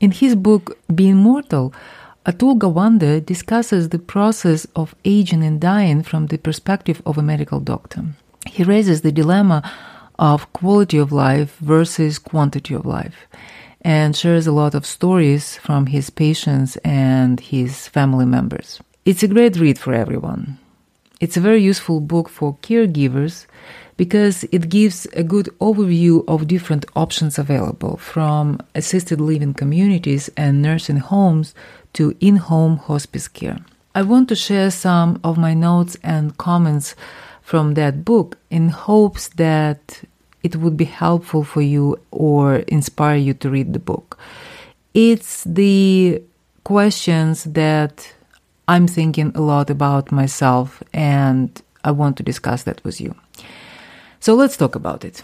In his book Being Mortal, Atul Gawande discusses the process of aging and dying from the perspective of a medical doctor. He raises the dilemma of quality of life versus quantity of life and shares a lot of stories from his patients and his family members. It's a great read for everyone. It's a very useful book for caregivers because it gives a good overview of different options available from assisted living communities and nursing homes to in home hospice care. I want to share some of my notes and comments from that book in hopes that it would be helpful for you or inspire you to read the book. It's the questions that I'm thinking a lot about myself, and I want to discuss that with you. So let's talk about it.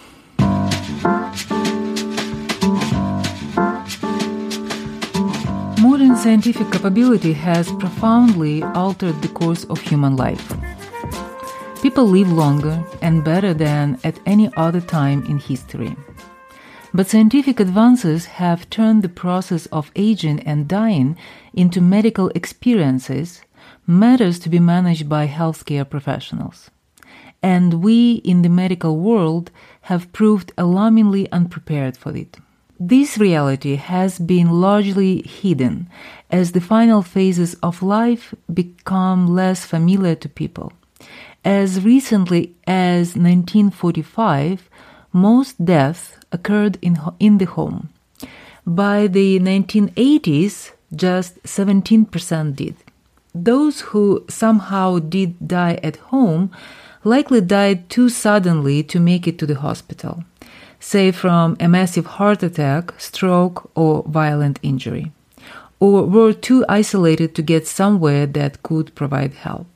Modern scientific capability has profoundly altered the course of human life. People live longer and better than at any other time in history. But scientific advances have turned the process of aging and dying into medical experiences, matters to be managed by healthcare professionals and we in the medical world have proved alarmingly unprepared for it. This reality has been largely hidden as the final phases of life become less familiar to people. As recently as 1945, most deaths occurred in, in the home. By the 1980s, just 17% did. Those who somehow did die at home likely died too suddenly to make it to the hospital, say from a massive heart attack, stroke, or violent injury, or were too isolated to get somewhere that could provide help.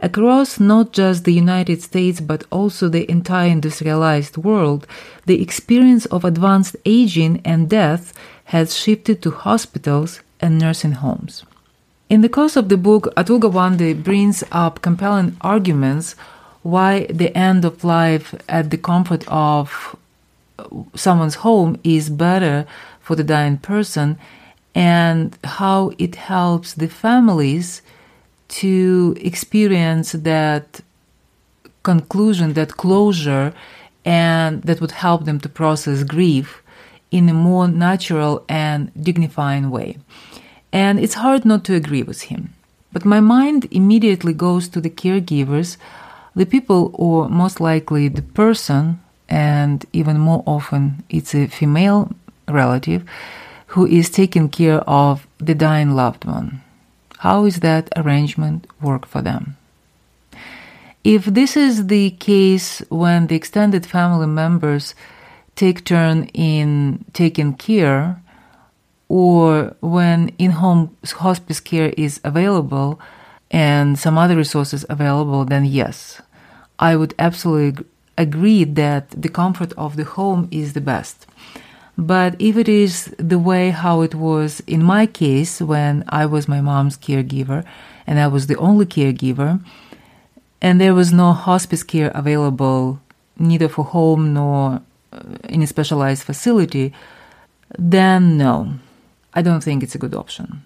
Across not just the United States but also the entire industrialized world, the experience of advanced aging and death has shifted to hospitals and nursing homes. In the course of the book, Atul Gawande brings up compelling arguments why the end of life at the comfort of someone's home is better for the dying person and how it helps the families to experience that conclusion, that closure, and that would help them to process grief in a more natural and dignifying way. And it's hard not to agree with him. But my mind immediately goes to the caregivers the people, or most likely the person, and even more often it's a female relative, who is taking care of the dying loved one. How is that arrangement work for them? If this is the case when the extended family members take turn in taking care, or when in-home hospice care is available, and some other resources available, then yes, I would absolutely agree that the comfort of the home is the best. But if it is the way how it was in my case when I was my mom's caregiver and I was the only caregiver, and there was no hospice care available neither for home nor uh, in a specialized facility, then no, I don't think it's a good option.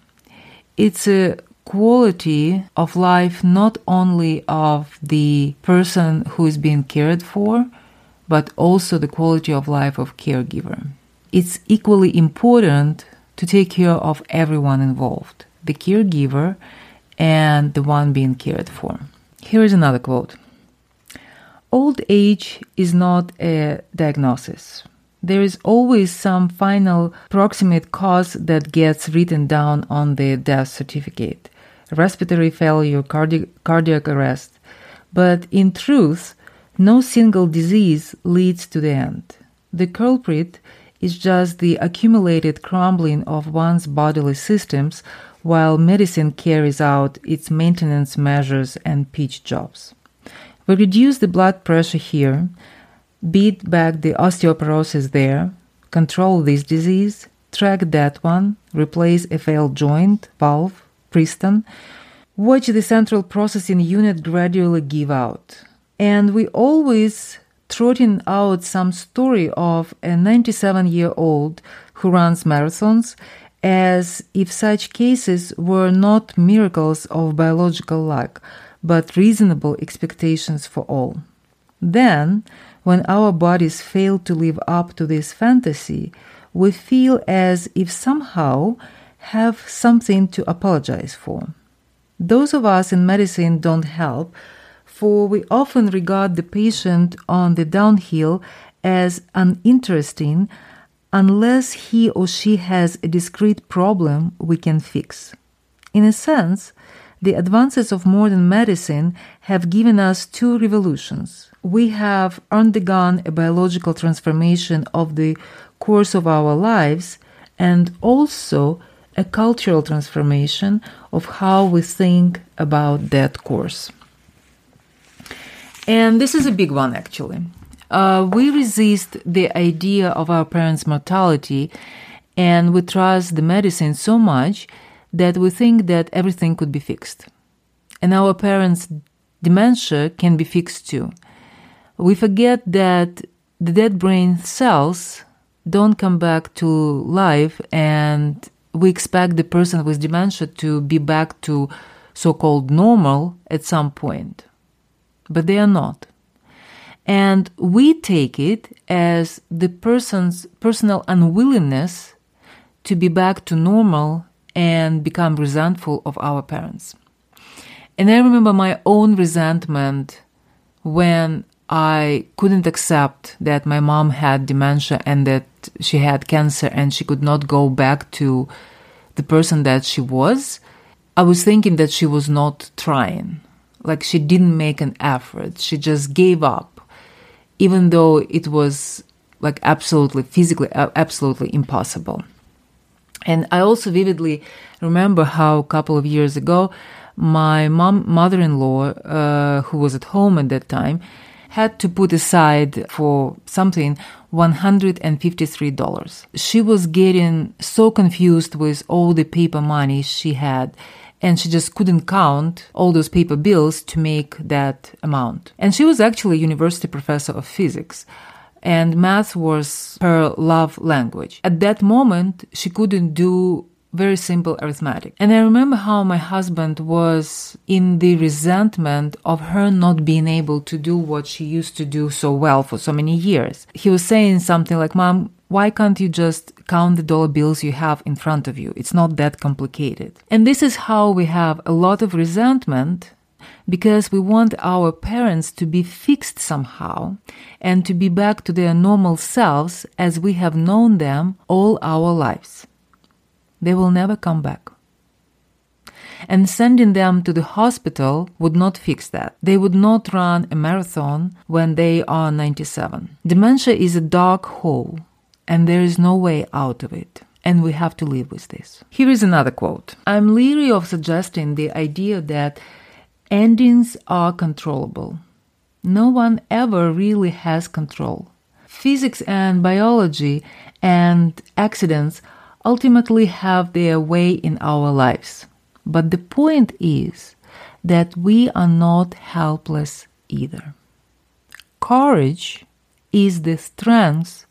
It's a quality of life not only of the person who is being cared for, but also the quality of life of caregiver. It's equally important to take care of everyone involved, the caregiver and the one being cared for. Here is another quote. Old age is not a diagnosis. There is always some final proximate cause that gets written down on the death certificate respiratory failure, cardi- cardiac arrest. But in truth, no single disease leads to the end. The culprit is just the accumulated crumbling of one's bodily systems while medicine carries out its maintenance measures and pitch jobs. We reduce the blood pressure here, beat back the osteoporosis there, control this disease, track that one, replace a failed joint, valve, piston, watch the central processing unit gradually give out. And we always trotting out some story of a 97 year old who runs marathons as if such cases were not miracles of biological luck, but reasonable expectations for all. Then, when our bodies fail to live up to this fantasy, we feel as if somehow have something to apologize for. Those of us in medicine don't help, for we often regard the patient on the downhill as uninteresting unless he or she has a discrete problem we can fix. In a sense, the advances of modern medicine have given us two revolutions. We have undergone a biological transformation of the course of our lives and also a cultural transformation of how we think about that course. And this is a big one, actually. Uh, we resist the idea of our parents' mortality and we trust the medicine so much that we think that everything could be fixed. And our parents' dementia can be fixed too. We forget that the dead brain cells don't come back to life and we expect the person with dementia to be back to so called normal at some point. But they are not. And we take it as the person's personal unwillingness to be back to normal and become resentful of our parents. And I remember my own resentment when I couldn't accept that my mom had dementia and that she had cancer and she could not go back to the person that she was. I was thinking that she was not trying. Like she didn't make an effort. She just gave up, even though it was like absolutely physically, absolutely impossible. And I also vividly remember how a couple of years ago, my mom, mother-in-law, uh, who was at home at that time, had to put aside for something $153. She was getting so confused with all the paper money she had and she just couldn't count all those paper bills to make that amount. And she was actually a university professor of physics and math was her love language. At that moment, she couldn't do very simple arithmetic. And I remember how my husband was in the resentment of her not being able to do what she used to do so well for so many years. He was saying something like, Mom, why can't you just count the dollar bills you have in front of you? It's not that complicated. And this is how we have a lot of resentment because we want our parents to be fixed somehow and to be back to their normal selves as we have known them all our lives. They will never come back. And sending them to the hospital would not fix that. They would not run a marathon when they are 97. Dementia is a dark hole, and there is no way out of it and we have to live with this. Here is another quote I'm leery of suggesting the idea that Endings are controllable. No one ever really has control. Physics and biology and accidents ultimately have their way in our lives. But the point is that we are not helpless either. Courage is the strength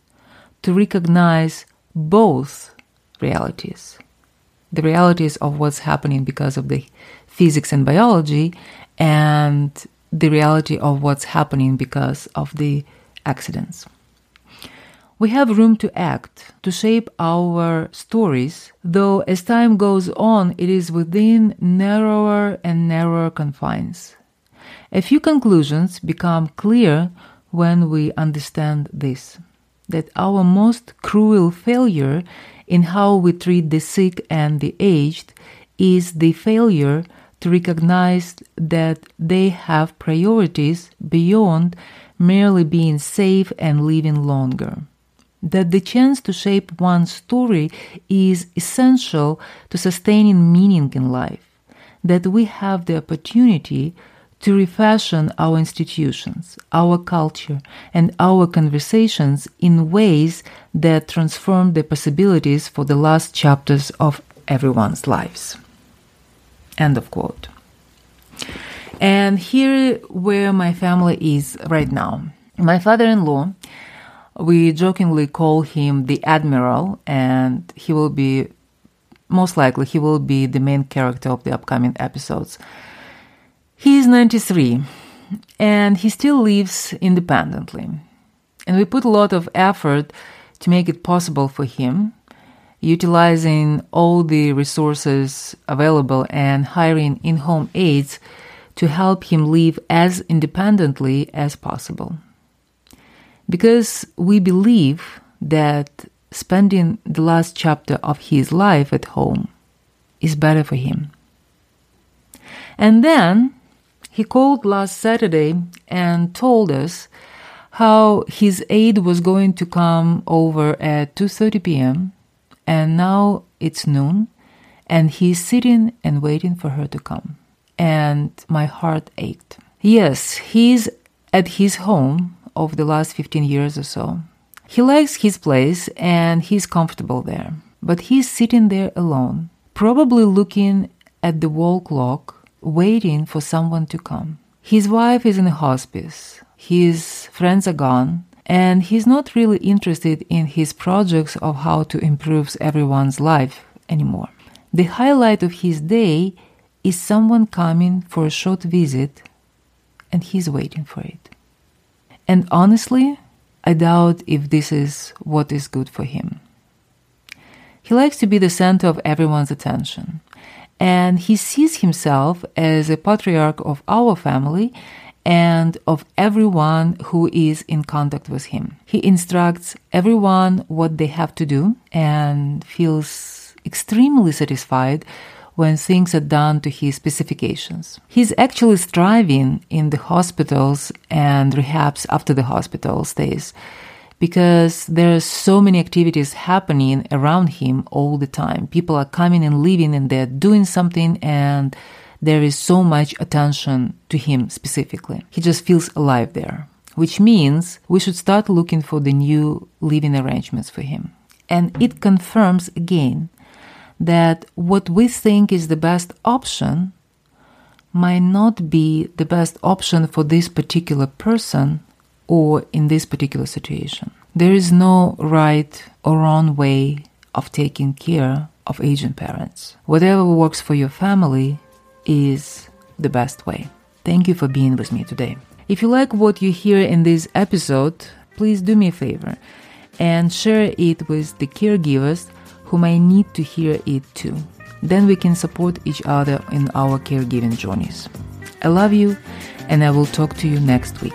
to recognize both realities the realities of what's happening because of the physics and biology and the reality of what's happening because of the accidents. We have room to act, to shape our stories, though as time goes on, it is within narrower and narrower confines. A few conclusions become clear when we understand this that our most cruel failure in how we treat the sick and the aged is the failure to recognize that they have priorities beyond merely being safe and living longer. That the chance to shape one's story is essential to sustaining meaning in life. That we have the opportunity to refashion our institutions, our culture, and our conversations in ways that transform the possibilities for the last chapters of everyone's lives. End of quote. And here where my family is right now. My father-in-law, we jokingly call him the admiral and he will be most likely he will be the main character of the upcoming episodes. He is 93 and he still lives independently. And we put a lot of effort to make it possible for him, utilizing all the resources available and hiring in home aides to help him live as independently as possible. Because we believe that spending the last chapter of his life at home is better for him. And then he called last Saturday and told us how his aide was going to come over at 2:30 p.m. and now it's noon and he's sitting and waiting for her to come. And my heart ached. Yes, he's at his home of the last 15 years or so. He likes his place and he's comfortable there. But he's sitting there alone, probably looking at the wall clock, waiting for someone to come. His wife is in a hospice his friends are gone, and he's not really interested in his projects of how to improve everyone's life anymore. The highlight of his day is someone coming for a short visit, and he's waiting for it. And honestly, I doubt if this is what is good for him. He likes to be the center of everyone's attention, and he sees himself as a patriarch of our family and of everyone who is in contact with him. He instructs everyone what they have to do and feels extremely satisfied when things are done to his specifications. He's actually striving in the hospitals and rehabs after the hospital stays because there are so many activities happening around him all the time. People are coming and leaving and they're doing something and there is so much attention to him specifically. He just feels alive there, which means we should start looking for the new living arrangements for him. And it confirms again that what we think is the best option might not be the best option for this particular person or in this particular situation. There is no right or wrong way of taking care of aging parents. Whatever works for your family is the best way. Thank you for being with me today. If you like what you hear in this episode, please do me a favor and share it with the caregivers who may need to hear it too. Then we can support each other in our caregiving journeys. I love you, and I will talk to you next week.